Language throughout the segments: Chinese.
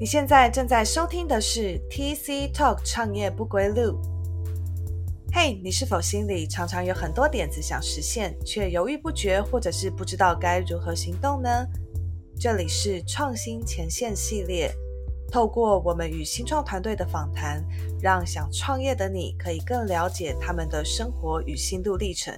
你现在正在收听的是 TC Talk 创业不归路。嘿，你是否心里常常有很多点子想实现，却犹豫不决，或者是不知道该如何行动呢？这里是创新前线系列，透过我们与新创团队的访谈，让想创业的你可以更了解他们的生活与心路历程。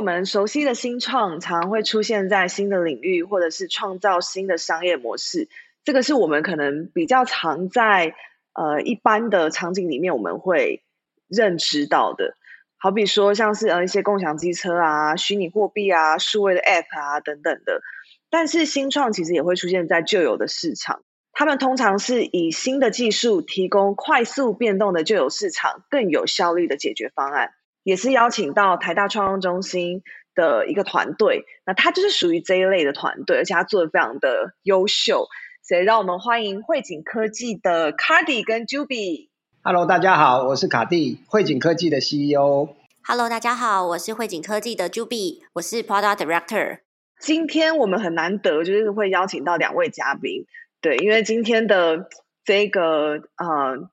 我们熟悉的新创常会出现在新的领域，或者是创造新的商业模式。这个是我们可能比较常在呃一般的场景里面我们会认知到的。好比说像是呃一些共享机车啊、虚拟货币啊、数位的 App 啊等等的。但是新创其实也会出现在旧有的市场，他们通常是以新的技术提供快速变动的旧有市场更有效率的解决方案。也是邀请到台大创创中心的一个团队，那他就是属于这一类的团队，而且他做的非常的优秀，所以让我们欢迎汇景科技的卡蒂跟 Juby。Hello，大家好，我是卡蒂，汇景科技的 CEO。Hello，大家好，我是汇景科技的 Juby，我是 Product Director。今天我们很难得，就是会邀请到两位嘉宾，对，因为今天的这个呃。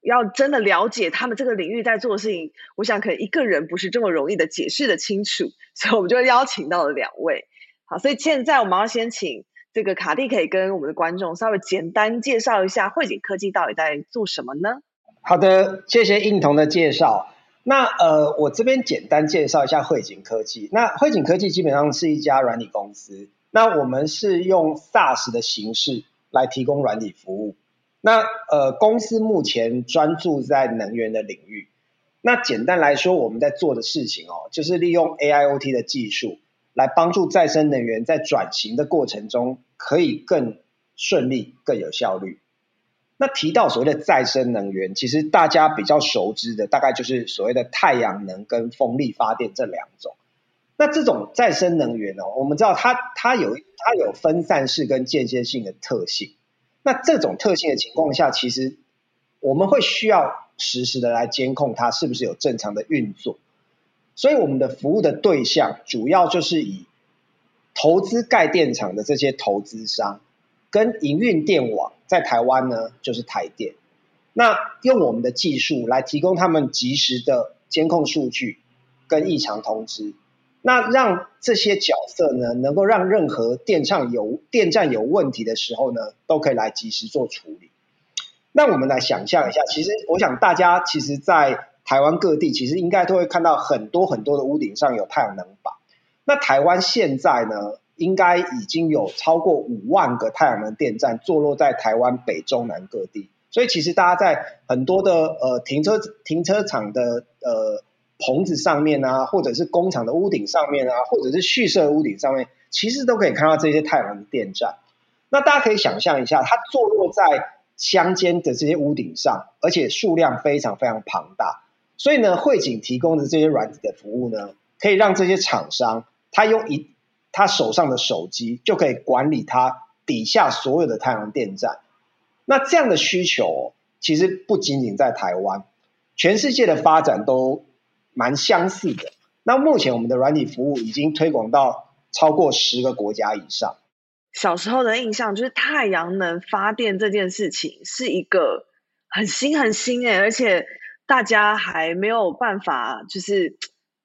要真的了解他们这个领域在做的事情，我想可能一个人不是这么容易的解释的清楚，所以我们就邀请到了两位。好，所以现在我们要先请这个卡蒂可以跟我们的观众稍微简单介绍一下汇景科技到底在做什么呢？好的，谢谢应彤的介绍。那呃，我这边简单介绍一下汇景科技。那汇景科技基本上是一家软体公司，那我们是用 SaaS 的形式来提供软体服务。那呃，公司目前专注在能源的领域。那简单来说，我们在做的事情哦，就是利用 AIoT 的技术来帮助再生能源在转型的过程中可以更顺利、更有效率。那提到所谓的再生能源，其实大家比较熟知的大概就是所谓的太阳能跟风力发电这两种。那这种再生能源哦，我们知道它它有它有分散式跟间歇性的特性。那这种特性的情况下，其实我们会需要实时的来监控它是不是有正常的运作。所以我们的服务的对象主要就是以投资盖电厂的这些投资商跟营运电网，在台湾呢就是台电。那用我们的技术来提供他们及时的监控数据跟异常通知。那让这些角色呢，能够让任何电厂有电站有问题的时候呢，都可以来及时做处理。那我们来想象一下，其实我想大家其实，在台湾各地其实应该都会看到很多很多的屋顶上有太阳能板。那台湾现在呢，应该已经有超过五万个太阳能电站坐落在台湾北中南各地。所以其实大家在很多的呃停车停车场的呃。棚子上面啊，或者是工厂的屋顶上面啊，或者是蓄设屋顶上面，其实都可以看到这些太阳能电站。那大家可以想象一下，它坐落在乡间的这些屋顶上，而且数量非常非常庞大。所以呢，汇景提供的这些软体的服务呢，可以让这些厂商他用一他手上的手机就可以管理他底下所有的太阳能电站。那这样的需求其实不仅仅在台湾，全世界的发展都。蛮相似的。那目前我们的软体服务已经推广到超过十个国家以上。小时候的印象就是太阳能发电这件事情是一个很新很新诶，而且大家还没有办法就是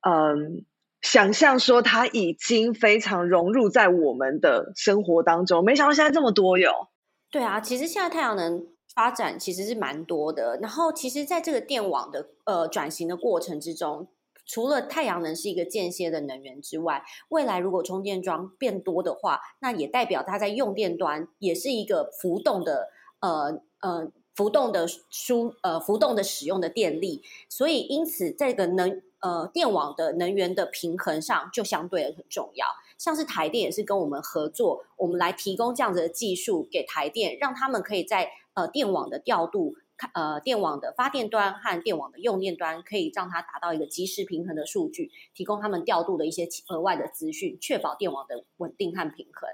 嗯想象说它已经非常融入在我们的生活当中。没想到现在这么多哟。对啊，其实现在太阳能。发展其实是蛮多的，然后其实在这个电网的呃转型的过程之中，除了太阳能是一个间歇的能源之外，未来如果充电桩变多的话，那也代表它在用电端也是一个浮动的呃呃浮动的输呃浮动的使用的电力，所以因此这个能呃电网的能源的平衡上就相对很重要。像是台电也是跟我们合作，我们来提供这样子的技术给台电，让他们可以在呃，电网的调度，呃，电网的发电端和电网的用电端，可以让它达到一个及时平衡的数据，提供他们调度的一些额外的资讯，确保电网的稳定和平衡。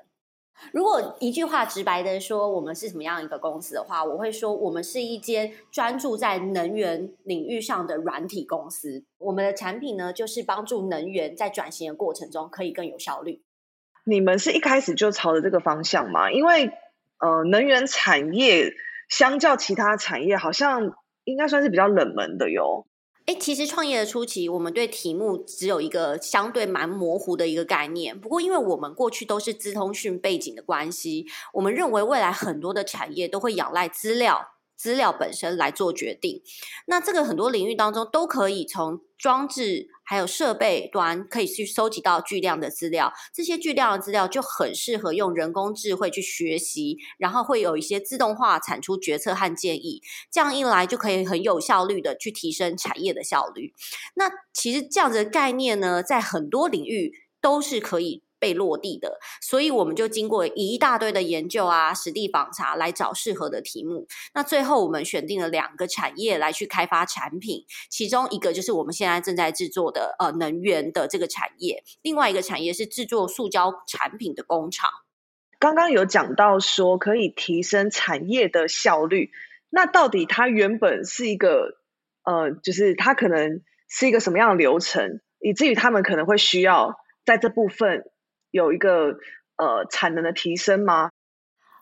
如果一句话直白的说，我们是什么样一个公司的话，我会说，我们是一间专注在能源领域上的软体公司。我们的产品呢，就是帮助能源在转型的过程中可以更有效率。你们是一开始就朝着这个方向吗？因为呃，能源产业相较其他产业，好像应该算是比较冷门的哟。哎，其实创业的初期，我们对题目只有一个相对蛮模糊的一个概念。不过，因为我们过去都是资通讯背景的关系，我们认为未来很多的产业都会仰赖资料。资料本身来做决定，那这个很多领域当中都可以从装置还有设备端可以去收集到巨量的资料，这些巨量的资料就很适合用人工智慧去学习，然后会有一些自动化产出决策和建议，这样一来就可以很有效率的去提升产业的效率。那其实这样子的概念呢，在很多领域都是可以。被落地的，所以我们就经过一大堆的研究啊，实地访查来找适合的题目。那最后我们选定了两个产业来去开发产品，其中一个就是我们现在正在制作的呃能源的这个产业，另外一个产业是制作塑胶产品的工厂。刚刚有讲到说可以提升产业的效率，那到底它原本是一个呃，就是它可能是一个什么样的流程，以至于他们可能会需要在这部分。有一个呃产能的提升吗？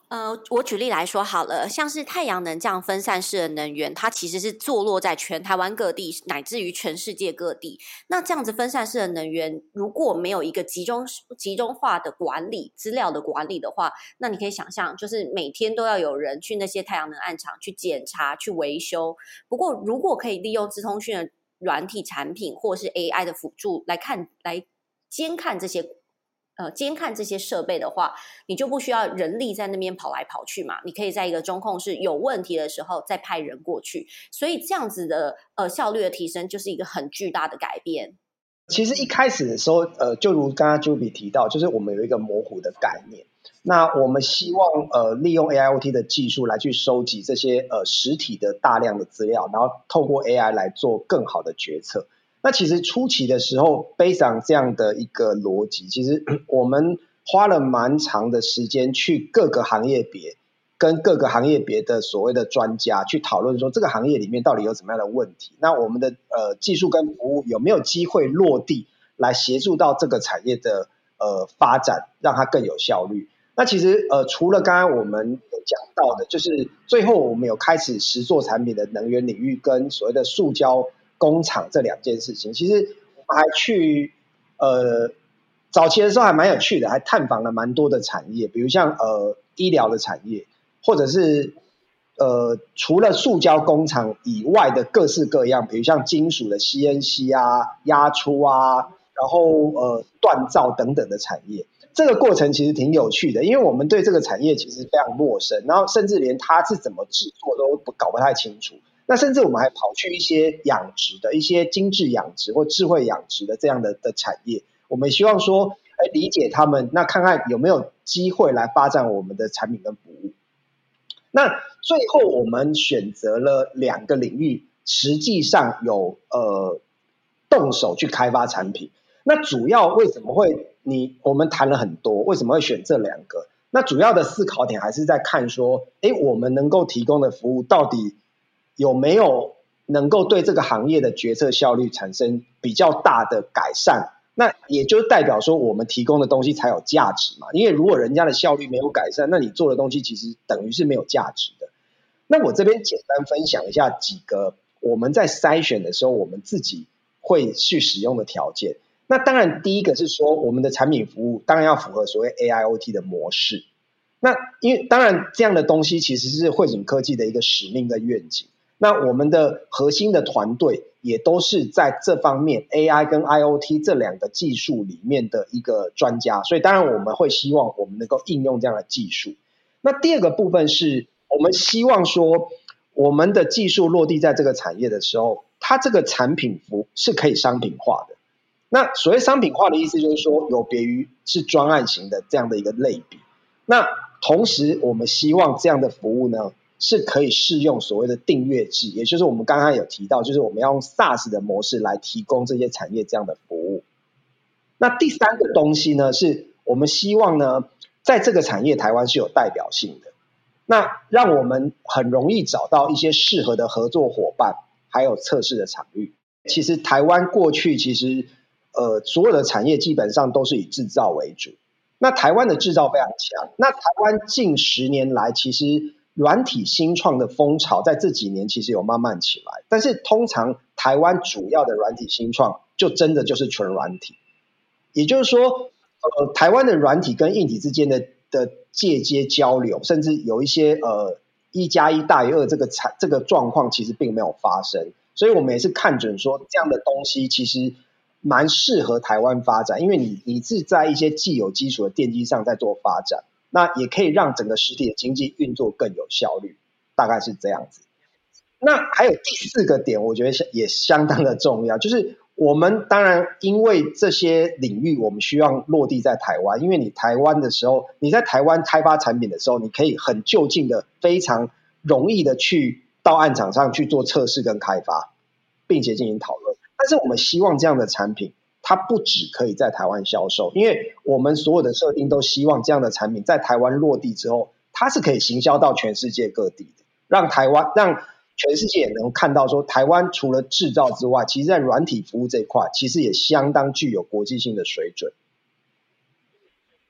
呃，我举例来说好了，像是太阳能这样分散式的能源，它其实是坐落在全台湾各地，乃至于全世界各地。那这样子分散式的能源，如果没有一个集中集中化的管理资料的管理的话，那你可以想象，就是每天都要有人去那些太阳能暗场去检查、去维修。不过，如果可以利用资通讯的软体产品或是 AI 的辅助来看、来监看这些。呃，监看这些设备的话，你就不需要人力在那边跑来跑去嘛。你可以在一个中控室有问题的时候再派人过去，所以这样子的呃效率的提升就是一个很巨大的改变。其实一开始的时候，呃，就如刚刚 j u b 提到，就是我们有一个模糊的概念。那我们希望呃利用 AIoT 的技术来去收集这些呃实体的大量的资料，然后透过 AI 来做更好的决策。那其实初期的时候，背上这样的一个逻辑，其实 我们花了蛮长的时间去各个行业别跟各个行业别的所谓的专家去讨论，说这个行业里面到底有什么样的问题？那我们的呃技术跟服务有没有机会落地来协助到这个产业的呃发展，让它更有效率？那其实呃除了刚刚我们讲到的，就是最后我们有开始实做产品的能源领域跟所谓的塑胶。工厂这两件事情，其实我们还去呃早期的时候还蛮有趣的，还探访了蛮多的产业，比如像呃医疗的产业，或者是呃除了塑胶工厂以外的各式各样，比如像金属的 CNC 啊、压出啊，然后呃锻造等等的产业。这个过程其实挺有趣的，因为我们对这个产业其实非常陌生，然后甚至连它是怎么制作都不搞不太清楚。那甚至我们还跑去一些养殖的一些精致养殖或智慧养殖的这样的的产业，我们希望说，哎，理解他们，那看看有没有机会来发展我们的产品跟服务。那最后我们选择了两个领域，实际上有呃动手去开发产品。那主要为什么会你我们谈了很多，为什么会选这两个？那主要的思考点还是在看说，哎，我们能够提供的服务到底。有没有能够对这个行业的决策效率产生比较大的改善？那也就代表说，我们提供的东西才有价值嘛。因为如果人家的效率没有改善，那你做的东西其实等于是没有价值的。那我这边简单分享一下几个我们在筛选的时候，我们自己会去使用的条件。那当然，第一个是说，我们的产品服务当然要符合所谓 AIoT 的模式。那因为当然这样的东西其实是汇景科技的一个使命跟愿景。那我们的核心的团队也都是在这方面 AI 跟 IOT 这两个技术里面的一个专家，所以当然我们会希望我们能够应用这样的技术。那第二个部分是我们希望说，我们的技术落地在这个产业的时候，它这个产品服是可以商品化的。那所谓商品化的意思就是说，有别于是专案型的这样的一个类比。那同时，我们希望这样的服务呢。是可以适用所谓的订阅制，也就是我们刚刚有提到，就是我们要用 SaaS 的模式来提供这些产业这样的服务。那第三个东西呢，是我们希望呢，在这个产业台湾是有代表性的，那让我们很容易找到一些适合的合作伙伴，还有测试的场域。其实台湾过去其实呃所有的产业基本上都是以制造为主。那台湾的制造非常强。那台湾近十年来，其实软体新创的风潮在这几年其实有慢慢起来。但是通常台湾主要的软体新创，就真的就是纯软体。也就是说，呃，台湾的软体跟硬体之间的的借接交流，甚至有一些呃一加一大于二这个产这个状况，其实并没有发生。所以我们也是看准说，这样的东西其实。蛮适合台湾发展，因为你你是在一些既有基础的奠基上在做发展，那也可以让整个实体的经济运作更有效率，大概是这样子。那还有第四个点，我觉得也相当的重要，就是我们当然因为这些领域，我们需要落地在台湾，因为你台湾的时候，你在台湾开发产品的时候，你可以很就近的、非常容易的去到案场上去做测试跟开发，并且进行讨论。但是我们希望这样的产品，它不只可以在台湾销售，因为我们所有的设定都希望这样的产品在台湾落地之后，它是可以行销到全世界各地的，让台湾让全世界也能看到说，台湾除了制造之外，其实在软体服务这一块，其实也相当具有国际性的水准。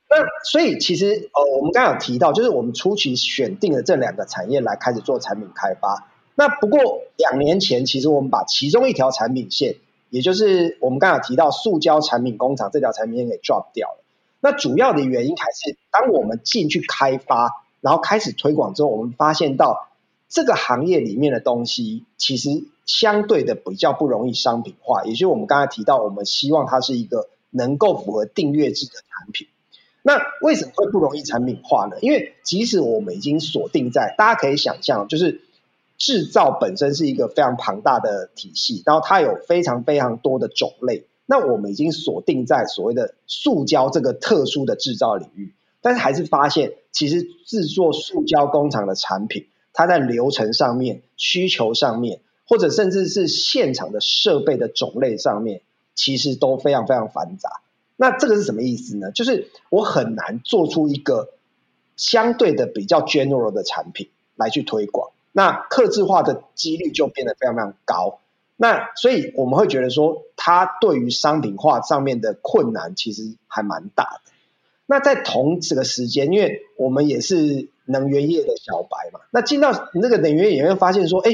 那所以其实呃，我们刚刚有提到，就是我们初期选定了这两个产业来开始做产品开发。那不过两年前，其实我们把其中一条产品线，也就是我们刚才提到塑胶产品工厂这条产品线给 drop 掉了。那主要的原因还是，当我们进去开发，然后开始推广之后，我们发现到这个行业里面的东西，其实相对的比较不容易商品化。也就是我们刚才提到，我们希望它是一个能够符合订阅制的产品。那为什么会不容易产品化呢？因为即使我们已经锁定在，大家可以想象，就是。制造本身是一个非常庞大的体系，然后它有非常非常多的种类。那我们已经锁定在所谓的塑胶这个特殊的制造领域，但是还是发现，其实制作塑胶工厂的产品，它在流程上面、需求上面，或者甚至是现场的设备的种类上面，其实都非常非常繁杂。那这个是什么意思呢？就是我很难做出一个相对的比较 general 的产品来去推广。那克制化的几率就变得非常非常高，那所以我们会觉得说，它对于商品化上面的困难其实还蛮大的。那在同这个时间，因为我们也是能源业的小白嘛，那进到那个能源也会发现说，哎，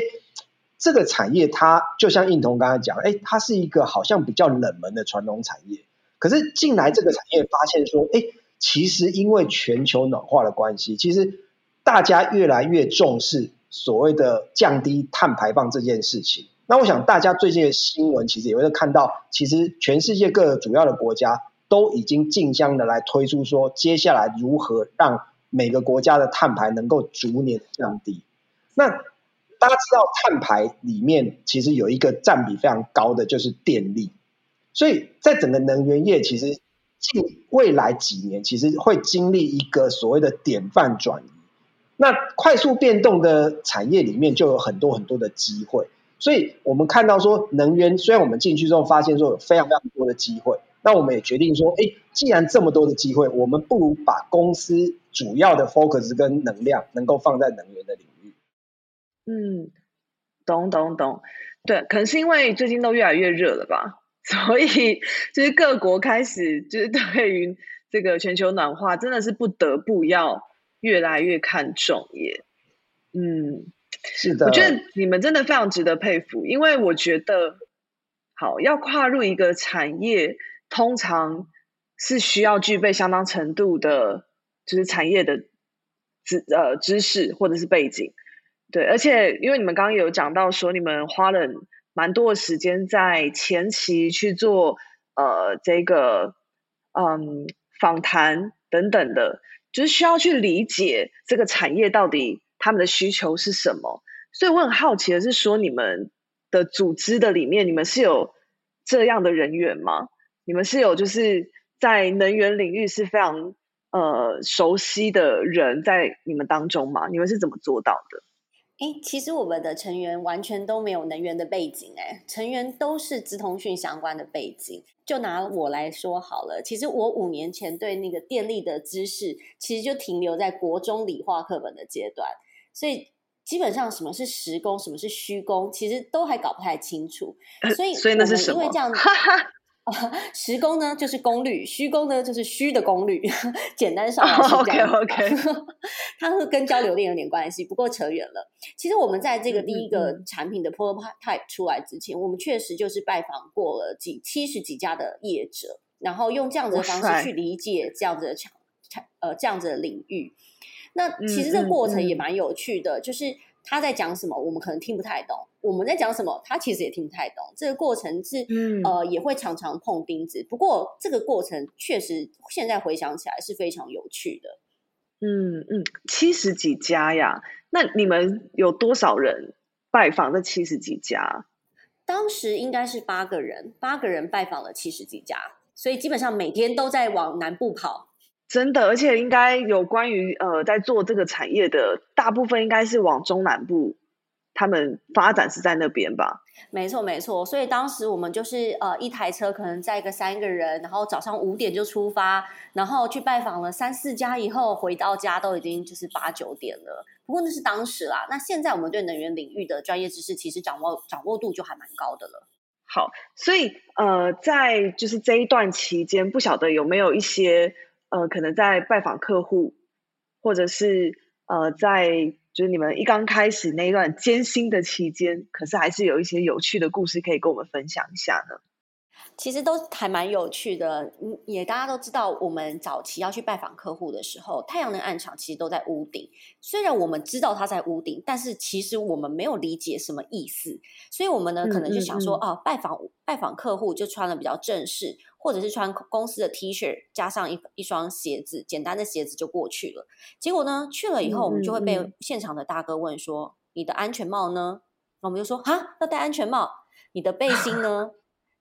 这个产业它就像应彤刚才讲，哎，它是一个好像比较冷门的传统产业，可是进来这个产业发现说，哎，其实因为全球暖化的关系，其实大家越来越重视。所谓的降低碳排放这件事情，那我想大家最近的新闻其实也会看到，其实全世界各个主要的国家都已经竞相的来推出说，接下来如何让每个国家的碳排能够逐年降低。那大家知道碳排里面其实有一个占比非常高的就是电力，所以在整个能源业其实近未来几年其实会经历一个所谓的典范转移。那快速变动的产业里面就有很多很多的机会，所以我们看到说能源，虽然我们进去之后发现说有非常非常多的机会，那我们也决定说，哎，既然这么多的机会，我们不如把公司主要的 focus 跟能量能够放在能源的领域。嗯，懂懂懂，对，可能是因为最近都越来越热了吧，所以就是各国开始就是对于这个全球暖化真的是不得不要。越来越看重耶，嗯，是的，我觉得你们真的非常值得佩服，因为我觉得，好要跨入一个产业，通常是需要具备相当程度的，就是产业的知呃知识或者是背景，对，而且因为你们刚刚有讲到说，你们花了蛮多的时间在前期去做呃这个嗯访谈等等的。就是需要去理解这个产业到底他们的需求是什么，所以我很好奇的是说，你们的组织的里面，你们是有这样的人员吗？你们是有就是在能源领域是非常呃熟悉的人在你们当中吗？你们是怎么做到的？哎，其实我们的成员完全都没有能源的背景，哎，成员都是资通讯相关的背景。就拿我来说好了，其实我五年前对那个电力的知识，其实就停留在国中理化课本的阶段，所以基本上什么是实工，什么是虚工，其实都还搞不太清楚。所以，所以那是什么？因为这样，实功呢就是功率，虚功呢就是虚的功率。简单上来是这样。OK OK，它会跟交流电有点关系，不过扯远了。其实我们在这个第一个产品的 prototype 出来之前，我们确实就是拜访过了几七十几家的业者，然后用这样子的方式去理解这样子的产产呃这样子的领域。那其实这个过程也蛮有趣的，就是他在讲什么，我们可能听不太懂。我们在讲什么，他其实也听不太懂。这个过程是，呃，也会常常碰钉子。不过这个过程确实，现在回想起来是非常有趣的。嗯嗯，七十几家呀，那你们有多少人拜访这七十几家？当时应该是八个人，八个人拜访了七十几家，所以基本上每天都在往南部跑。真的，而且应该有关于呃，在做这个产业的大部分应该是往中南部。他们发展是在那边吧？没错，没错。所以当时我们就是呃一台车，可能载个三个人，然后早上五点就出发，然后去拜访了三四家，以后回到家都已经就是八九点了。不过那是当时啦，那现在我们对能源领域的专业知识其实掌握掌握度就还蛮高的了。好，所以呃，在就是这一段期间，不晓得有没有一些呃，可能在拜访客户，或者是呃在。就是你们一刚开始那一段艰辛的期间，可是还是有一些有趣的故事可以跟我们分享一下呢。其实都还蛮有趣的，嗯，也大家都知道，我们早期要去拜访客户的时候，太阳能暗场其实都在屋顶。虽然我们知道它在屋顶，但是其实我们没有理解什么意思，所以我们呢可能就想说，哦，拜访拜访客户就穿的比较正式。或者是穿公司的 T 恤，加上一一双鞋子，简单的鞋子就过去了。结果呢，去了以后，我们就会被现场的大哥问说：“你的安全帽呢？”那我们就说：“哈，要戴安全帽。”你的背心呢？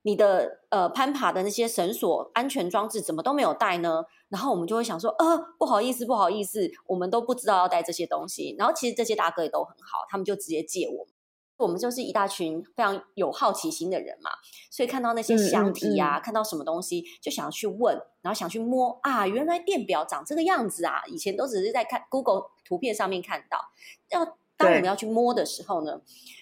你的呃攀爬的那些绳索、安全装置怎么都没有带呢？然后我们就会想说：“呃，不好意思，不好意思，我们都不知道要带这些东西。”然后其实这些大哥也都很好，他们就直接借我们。我们就是一大群非常有好奇心的人嘛，所以看到那些箱体呀，看到什么东西就想要去问，然后想去摸啊，原来电表长这个样子啊！以前都只是在看 Google 图片上面看到，要当我们要去摸的时候呢，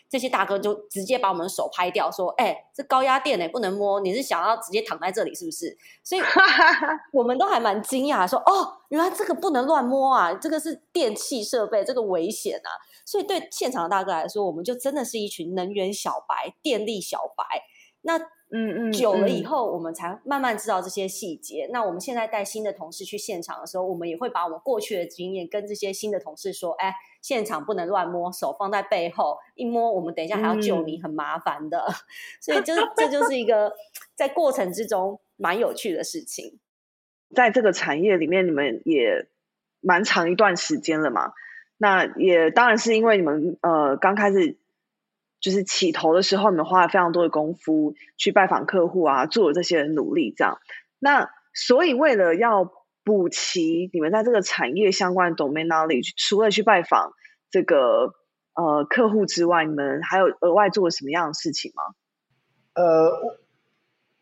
这些大哥就直接把我们的手拍掉，说：“哎，这高压电哎，不能摸，你是想要直接躺在这里是不是？”所以 我们都还蛮惊讶，说：“哦，原来这个不能乱摸啊，这个是电器设备，这个危险啊！”所以对现场的大哥来说，我们就真的是一群能源小白、电力小白。那嗯嗯，久了以后，我们才慢慢知道这些细节。那我们现在带新的同事去现场的时候，我们也会把我们过去的经验跟这些新的同事说：“哎，现场不能乱摸，手放在背后，一摸我们等一下还要救你，很麻烦的。”所以，就这就是一个在过程之中蛮有趣的事情。在这个产业里面，你们也蛮长一段时间了嘛？那也当然是因为你们呃刚开始就是起头的时候，你们花了非常多的功夫去拜访客户啊，做了这些努力这样。那所以为了要补齐你们在这个产业相关的 domain knowledge，除了去拜访这个呃客户之外，你们还有额外做了什么样的事情吗？呃，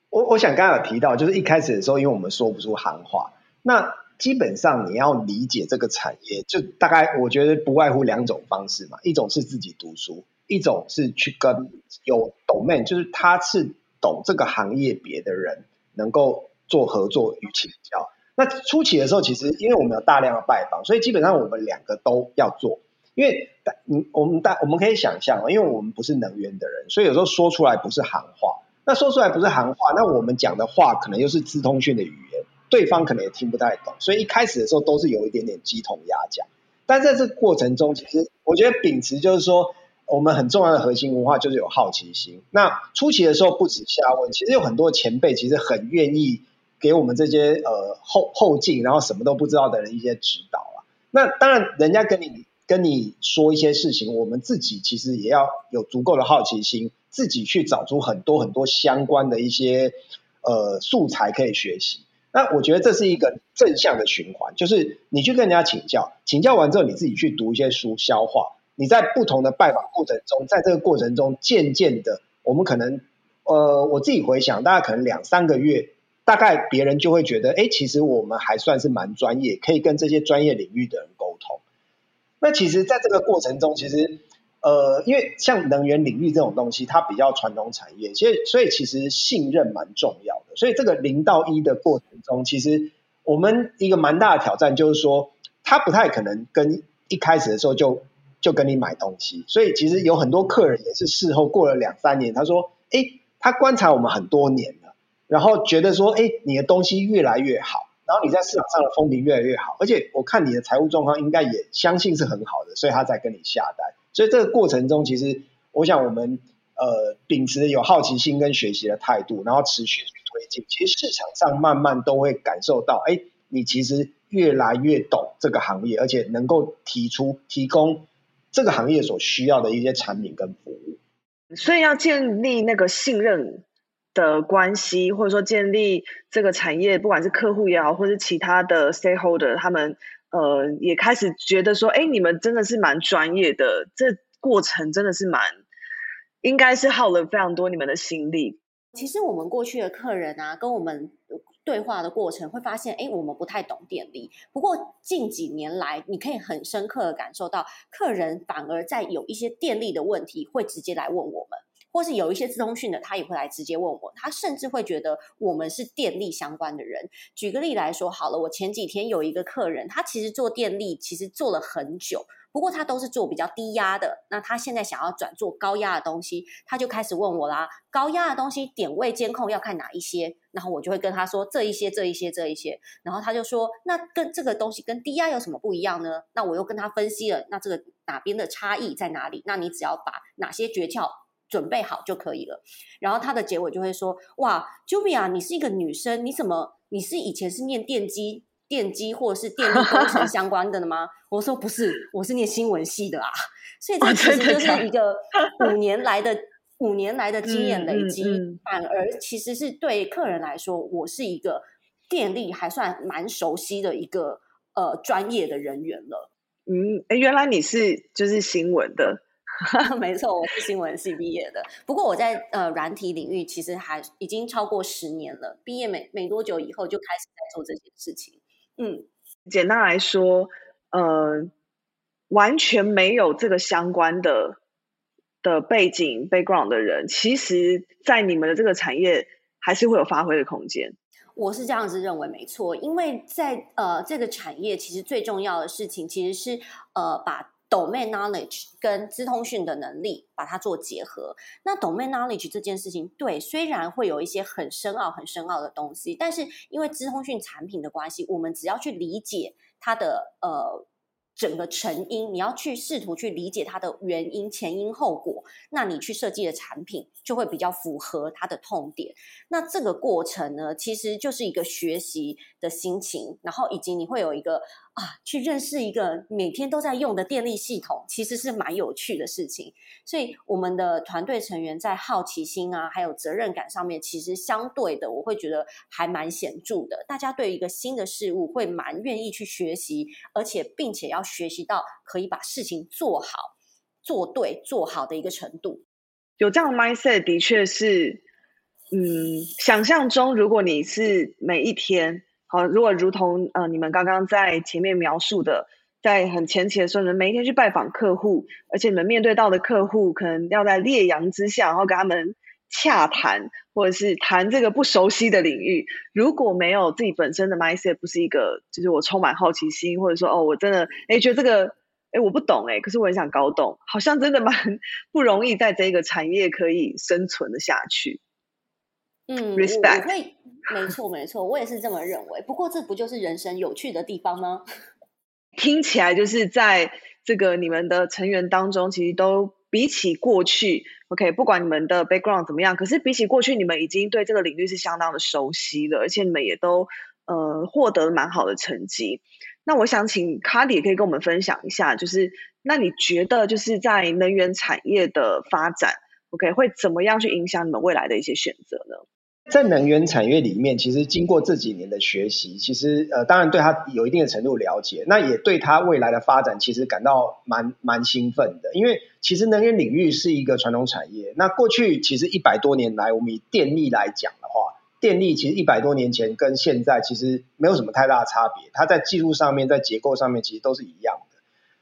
我我想刚刚有提到，就是一开始的时候，因为我们说不出行话，那。基本上你要理解这个产业，就大概我觉得不外乎两种方式嘛，一种是自己读书，一种是去跟有懂 man，就是他是懂这个行业别的人能够做合作与请教。那初期的时候，其实因为我们有大量的拜访，所以基本上我们两个都要做。因为嗯，我们大我们可以想象，因为我们不是能源的人，所以有时候说出来不是行话。那说出来不是行话，那我们讲的话可能又是资通讯的语言。对方可能也听不太懂，所以一开始的时候都是有一点点鸡同鸭讲。但在这过程中，其实我觉得秉持就是说，我们很重要的核心文化就是有好奇心。那初期的时候不止下问，其实有很多前辈其实很愿意给我们这些呃后后进，然后什么都不知道的人一些指导啊。那当然，人家跟你跟你说一些事情，我们自己其实也要有足够的好奇心，自己去找出很多很多相关的一些呃素材可以学习。那我觉得这是一个正向的循环，就是你去跟人家请教，请教完之后你自己去读一些书消化，你在不同的拜访过程中，在这个过程中渐渐的，我们可能呃我自己回想，大概可能两三个月，大概别人就会觉得，哎，其实我们还算是蛮专业，可以跟这些专业领域的人沟通。那其实在这个过程中，其实呃，因为像能源领域这种东西，它比较传统产业，所以所以其实信任蛮重要的。所以这个零到一的过程中，其实我们一个蛮大的挑战就是说，他不太可能跟一开始的时候就就跟你买东西，所以其实有很多客人也是事后过了两三年，他说，哎，他观察我们很多年，然后觉得说，哎，你的东西越来越好，然后你在市场上的风评越来越好，而且我看你的财务状况应该也相信是很好的，所以他才跟你下单。所以这个过程中，其实我想我们呃秉持有好奇心跟学习的态度，然后持续去推进，其实市场上慢慢都会感受到，哎，你其实越来越懂这个行业，而且能够提出提供。这个行业所需要的一些产品跟服务，所以要建立那个信任的关系，或者说建立这个产业，不管是客户也好，或是其他的 stakeholder，他们呃也开始觉得说，哎，你们真的是蛮专业的，这过程真的是蛮，应该是耗了非常多你们的心力。其实我们过去的客人啊，跟我们。对话的过程会发现，哎，我们不太懂电力。不过近几年来，你可以很深刻的感受到，客人反而在有一些电力的问题，会直接来问我们，或是有一些自通讯的，他也会来直接问我。他甚至会觉得我们是电力相关的人。举个例来说，好了，我前几天有一个客人，他其实做电力，其实做了很久。不过他都是做比较低压的，那他现在想要转做高压的东西，他就开始问我啦。高压的东西点位监控要看哪一些？然后我就会跟他说这一些、这一些、这一些。然后他就说，那跟这个东西跟低压有什么不一样呢？那我又跟他分析了，那这个哪边的差异在哪里？那你只要把哪些诀窍准备好就可以了。然后他的结尾就会说，哇，Julia，你是一个女生，你怎么你是以前是念电机？电机或者是电力工程相关的吗？我说不是，我是念新闻系的啊。所以这其实就是一个五年来的五年来的经验累积，反而其实是对客人来说，我是一个电力还算蛮熟悉的一个呃专业的人员了。嗯，哎，原来你是就是新闻的。没错，我是新闻系毕业的。不过我在呃软体领域其实还已经超过十年了。毕业没没多久以后就开始在做这件事情。嗯，简单来说，呃，完全没有这个相关的的背景 background 的人，其实，在你们的这个产业还是会有发挥的空间。我是这样子认为，没错，因为在呃这个产业，其实最重要的事情其实是呃把。Domain knowledge 跟资通讯的能力把它做结合，那 domain knowledge 这件事情，对，虽然会有一些很深奥、很深奥的东西，但是因为资通讯产品的关系，我们只要去理解它的呃。整个成因，你要去试图去理解它的原因、前因后果，那你去设计的产品就会比较符合它的痛点。那这个过程呢，其实就是一个学习的心情，然后以及你会有一个啊，去认识一个每天都在用的电力系统，其实是蛮有趣的事情。所以我们的团队成员在好奇心啊，还有责任感上面，其实相对的，我会觉得还蛮显著的。大家对一个新的事物会蛮愿意去学习，而且并且要。学习到可以把事情做好、做对、做好的一个程度，有这样的 mindset 的确是，嗯，想象中如果你是每一天，好，如果如同呃你们刚刚在前面描述的，在很前期的时候，你们每一天去拜访客户，而且你们面对到的客户可能要在烈阳之下，然后跟他们。洽谈或者是谈这个不熟悉的领域，如果没有自己本身的 mindset，不是一个就是我充满好奇心，或者说哦，我真的哎觉得这个哎我不懂哎，可是我很想搞懂，好像真的蛮 不容易在这个产业可以生存的下去。嗯，respect，会没错没错，我也是这么认为。不过这不就是人生有趣的地方吗？听起来就是在这个你们的成员当中，其实都。比起过去，OK，不管你们的 background 怎么样，可是比起过去，你们已经对这个领域是相当的熟悉了，而且你们也都呃获得蛮好的成绩。那我想请卡迪也可以跟我们分享一下，就是那你觉得就是在能源产业的发展，OK，会怎么样去影响你们未来的一些选择呢？在能源产业里面，其实经过这几年的学习，其实呃，当然对他有一定的程度了解，那也对他未来的发展其实感到蛮蛮兴奋的。因为其实能源领域是一个传统产业，那过去其实一百多年来，我们以电力来讲的话，电力其实一百多年前跟现在其实没有什么太大的差别，它在技术上面、在结构上面其实都是一样的。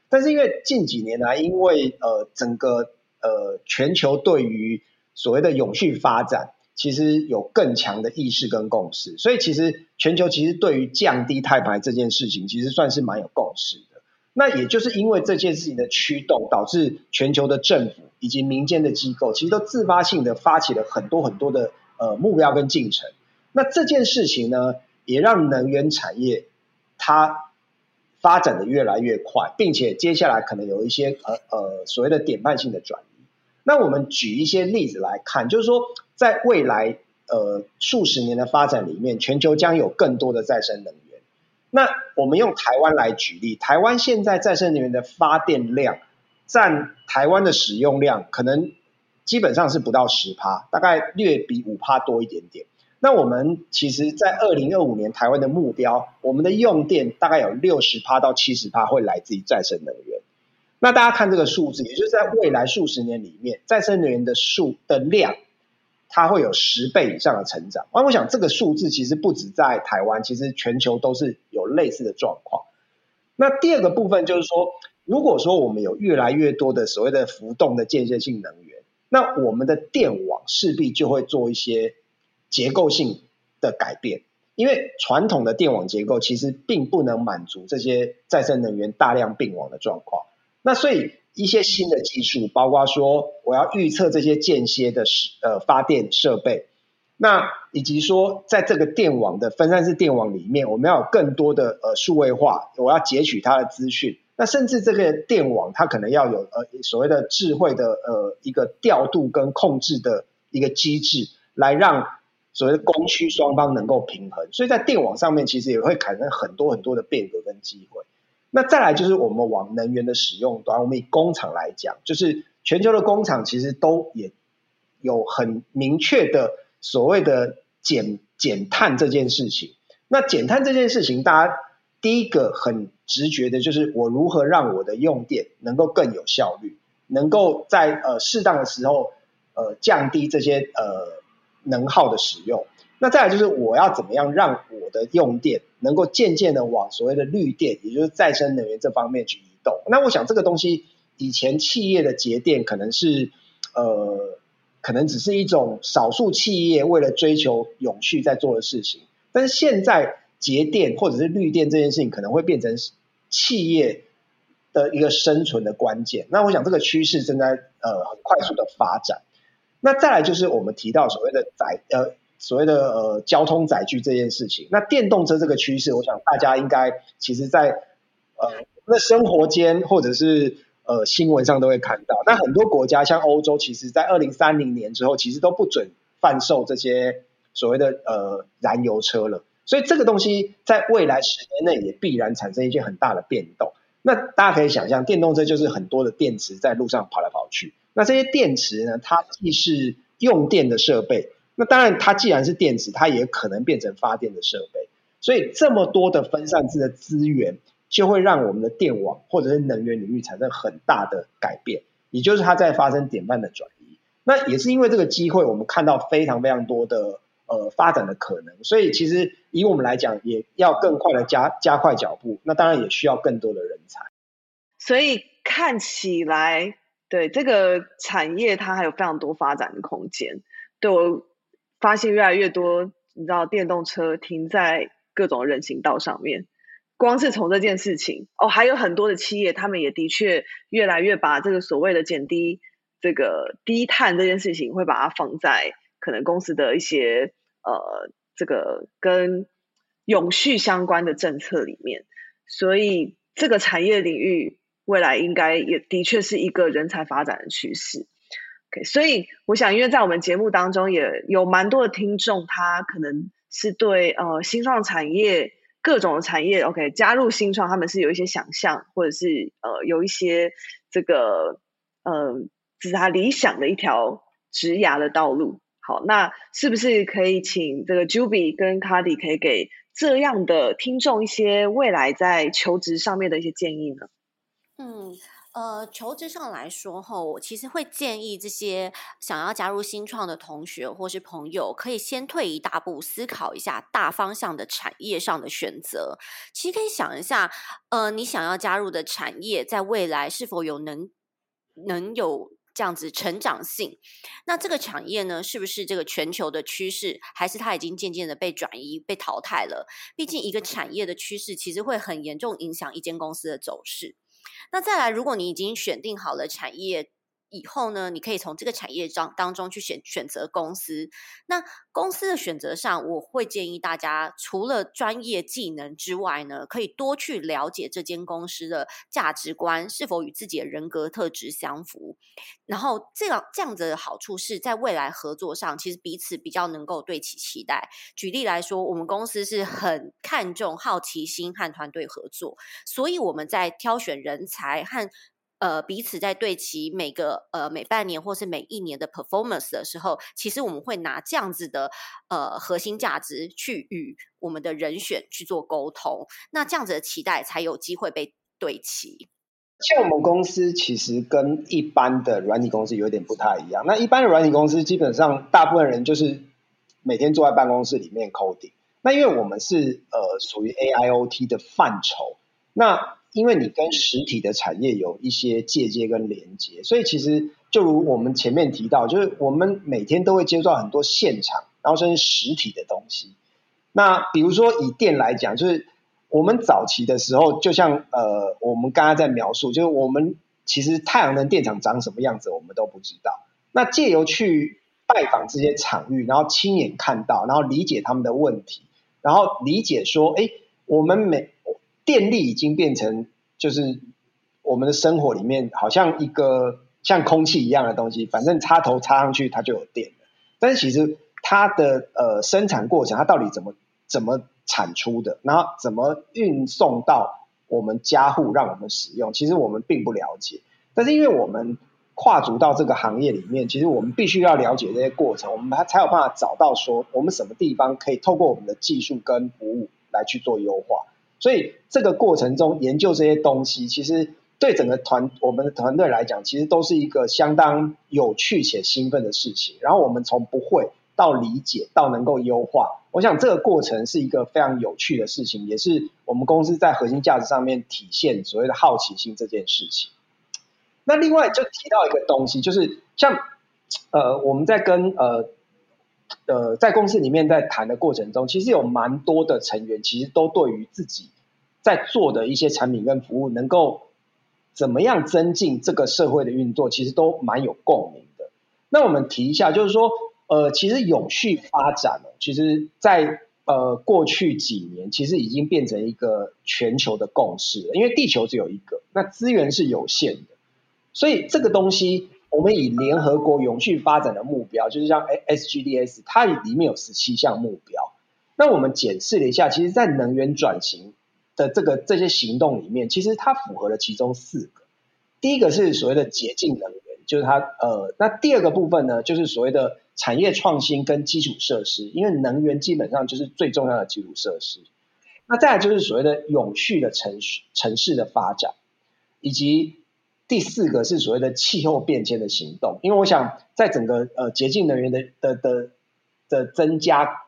但是因为近几年来，因为呃整个呃全球对于所谓的永续发展。其实有更强的意识跟共识。所以其实全球其实对于降低碳排这件事情，其实算是蛮有共识的。那也就是因为这件事情的驱动，导致全球的政府以及民间的机构，其实都自发性的发起了很多很多的呃目标跟进程。那这件事情呢，也让能源产业它发展的越来越快，并且接下来可能有一些呃呃所谓的典范性的转移。那我们举一些例子来看，就是说在未来呃数十年的发展里面，全球将有更多的再生能源。那我们用台湾来举例，台湾现在再生能源的发电量占台湾的使用量，可能基本上是不到十趴，大概略比五趴多一点点。那我们其实，在二零二五年台湾的目标，我们的用电大概有六十趴到七十趴会来自于再生能源。那大家看这个数字，也就是在未来数十年里面，再生能源的数的量。它会有十倍以上的成长，那我想这个数字其实不止在台湾，其实全球都是有类似的状况。那第二个部分就是说，如果说我们有越来越多的所谓的浮动的间歇性能源，那我们的电网势必就会做一些结构性的改变，因为传统的电网结构其实并不能满足这些再生能源大量并网的状况。那所以一些新的技术，包括说我要预测这些间歇的呃发电设备，那以及说在这个电网的分散式电网里面，我们要有更多的呃数位化，我要截取它的资讯。那甚至这个电网它可能要有呃所谓的智慧的呃一个调度跟控制的一个机制，来让所谓的供需双方能够平衡。所以在电网上面，其实也会产生很多很多的变革跟机会。那再来就是我们往能源的使用端，我们以工厂来讲，就是全球的工厂其实都也有很明确的所谓的减减碳这件事情。那减碳这件事情，大家第一个很直觉的就是我如何让我的用电能够更有效率，能够在呃适当的时候呃降低这些呃能耗的使用。那再来就是我要怎么样让我的用电能够渐渐的往所谓的绿电，也就是再生能源这方面去移动。那我想这个东西以前企业的节电可能是呃可能只是一种少数企业为了追求永续在做的事情，但是现在节电或者是绿电这件事情可能会变成企业的一个生存的关键。那我想这个趋势正在呃很快速的发展。那再来就是我们提到所谓的载呃。所谓的呃交通载具这件事情，那电动车这个趋势，我想大家应该其实在呃那生活间或者是呃新闻上都会看到。那很多国家像欧洲，其实在二零三零年之后，其实都不准贩售这些所谓的呃燃油车了。所以这个东西在未来十年内也必然产生一些很大的变动。那大家可以想象，电动车就是很多的电池在路上跑来跑去。那这些电池呢，它既是用电的设备。那当然，它既然是电池，它也可能变成发电的设备。所以，这么多的分散式的资源，就会让我们的电网或者是能源领域产生很大的改变，也就是它在发生典范的转移。那也是因为这个机会，我们看到非常非常多的呃发展的可能。所以，其实以我们来讲，也要更快的加加快脚步。那当然也需要更多的人才。所以看起来，对这个产业，它还有非常多发展的空间。对我。发现越来越多，你知道电动车停在各种人行道上面。光是从这件事情哦，还有很多的企业，他们也的确越来越把这个所谓的减低这个低碳这件事情，会把它放在可能公司的一些呃这个跟永续相关的政策里面。所以这个产业领域未来应该也的确是一个人才发展的趋势。所以我想，因为在我们节目当中也有蛮多的听众，他可能是对呃新创产业各种的产业，OK 加入新创，他们是有一些想象，或者是呃有一些这个呃是他理想的一条职涯的道路。好，那是不是可以请这个 Juby 跟 Cardi 可以给这样的听众一些未来在求职上面的一些建议呢？嗯。呃，求职上来说，哈，我其实会建议这些想要加入新创的同学或是朋友，可以先退一大步，思考一下大方向的产业上的选择。其实可以想一下，呃，你想要加入的产业，在未来是否有能能有。这样子成长性。那这个产业呢，是不是这个全球的趋势，还是它已经渐渐的被转移、被淘汰了？毕竟一个产业的趋势，其实会很严重影响一间公司的走势。那再来，如果你已经选定好了产业。以后呢，你可以从这个产业当当中去选选择公司。那公司的选择上，我会建议大家，除了专业技能之外呢，可以多去了解这间公司的价值观是否与自己的人格特质相符。然后这样这样子的好处是在未来合作上，其实彼此比较能够对其期待。举例来说，我们公司是很看重好奇心和团队合作，所以我们在挑选人才和。呃，彼此在对齐每个呃每半年或是每一年的 performance 的时候，其实我们会拿这样子的呃核心价值去与我们的人选去做沟通，那这样子的期待才有机会被对齐。像我们公司其实跟一般的软体公司有点不太一样，那一般的软体公司基本上大部分人就是每天坐在办公室里面 coding，那因为我们是呃属于 AIoT 的范畴，那。因为你跟实体的产业有一些借接跟连接，所以其实就如我们前面提到，就是我们每天都会接触到很多现场，然后甚至实体的东西。那比如说以电来讲，就是我们早期的时候，就像呃我们刚刚在描述，就是我们其实太阳能电厂长什么样子，我们都不知道。那借由去拜访这些场域，然后亲眼看到，然后理解他们的问题，然后理解说，哎，我们每电力已经变成就是我们的生活里面好像一个像空气一样的东西，反正插头插上去它就有电。但是其实它的呃生产过程，它到底怎么怎么产出的，然后怎么运送到我们家户让我们使用，其实我们并不了解。但是因为我们跨足到这个行业里面，其实我们必须要了解这些过程，我们才才有办法找到说我们什么地方可以透过我们的技术跟服务来去做优化。所以这个过程中研究这些东西，其实对整个团我们的团队来讲，其实都是一个相当有趣且兴奋的事情。然后我们从不会到理解到能够优化，我想这个过程是一个非常有趣的事情，也是我们公司在核心价值上面体现所谓的好奇心这件事情。那另外就提到一个东西，就是像呃我们在跟呃。呃，在公司里面在谈的过程中，其实有蛮多的成员，其实都对于自己在做的一些产品跟服务，能够怎么样增进这个社会的运作，其实都蛮有共鸣的。那我们提一下，就是说，呃，其实永续发展，其实在呃过去几年，其实已经变成一个全球的共识了。因为地球只有一个，那资源是有限的，所以这个东西。我们以联合国永续发展的目标，就是像 SGDS，它里面有十七项目标。那我们检视了一下，其实，在能源转型的这个这些行动里面，其实它符合了其中四个。第一个是所谓的洁净能源，就是它呃，那第二个部分呢，就是所谓的产业创新跟基础设施，因为能源基本上就是最重要的基础设施。那再来就是所谓的永续的城市城市的发展，以及。第四个是所谓的气候变迁的行动，因为我想在整个呃洁净能源的的的的增加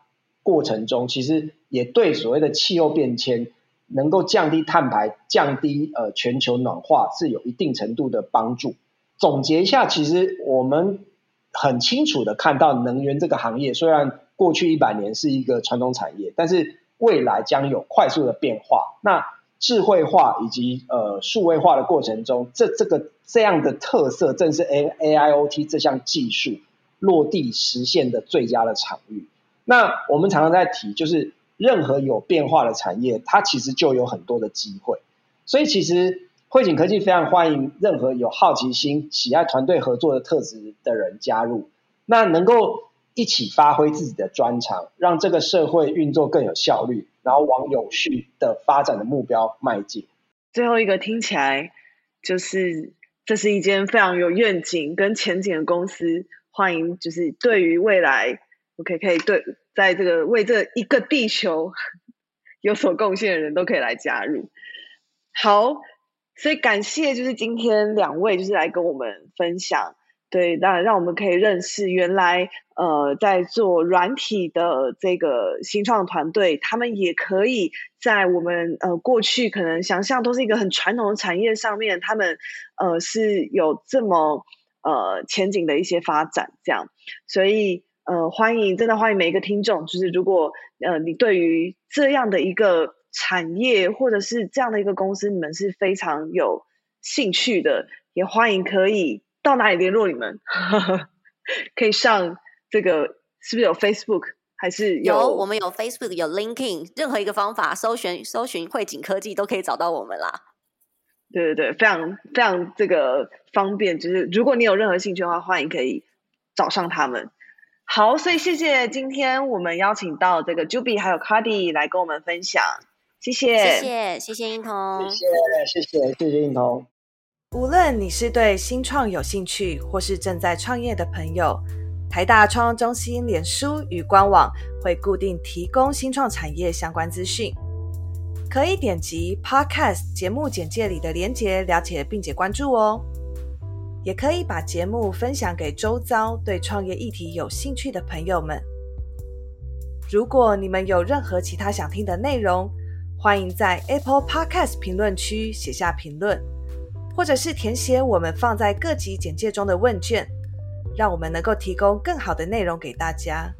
过程中，其实也对所谓的气候变迁能够降低碳排、降低呃全球暖化是有一定程度的帮助。总结一下，其实我们很清楚的看到，能源这个行业虽然过去一百年是一个传统产业，但是未来将有快速的变化。那智慧化以及呃数位化的过程中，这这个这样的特色正是 A A I O T 这项技术落地实现的最佳的场域。那我们常常在提，就是任何有变化的产业，它其实就有很多的机会。所以其实汇景科技非常欢迎任何有好奇心、喜爱团队合作的特质的人加入，那能够一起发挥自己的专长，让这个社会运作更有效率。然后往有序的发展的目标迈进。最后一个听起来就是这是一间非常有愿景跟前景的公司，欢迎就是对于未来，OK 可以对在这个为这一个地球 有所贡献的人都可以来加入。好，所以感谢就是今天两位就是来跟我们分享。对，那让我们可以认识原来呃在做软体的这个新创团队，他们也可以在我们呃过去可能想象都是一个很传统的产业上面，他们呃是有这么呃前景的一些发展，这样，所以呃欢迎，真的欢迎每一个听众，就是如果呃你对于这样的一个产业或者是这样的一个公司，你们是非常有兴趣的，也欢迎可以到哪里联络你们，可以上这个是不是有 Facebook？还是有，我们有 Facebook，有 LinkedIn，任何一个方法搜寻搜寻汇景科技都可以找到我们啦。对对对，非常非常这个方便，就是如果你有任何兴趣的话，欢迎可以找上他们。好，所以谢谢今天我们邀请到这个 Juby 还有 Cardi 来跟我们分享，谢谢，谢谢，谢谢英彤，谢谢，谢谢，谢谢英彤。无论你是对新创有兴趣，或是正在创业的朋友。台大创中心脸书与官网会固定提供新创产业相关资讯，可以点击 Podcast 节目简介里的连结了解并且关注哦。也可以把节目分享给周遭对创业议题有兴趣的朋友们。如果你们有任何其他想听的内容，欢迎在 Apple Podcast 评论区写下评论，或者是填写我们放在各级简介中的问卷。让我们能够提供更好的内容给大家。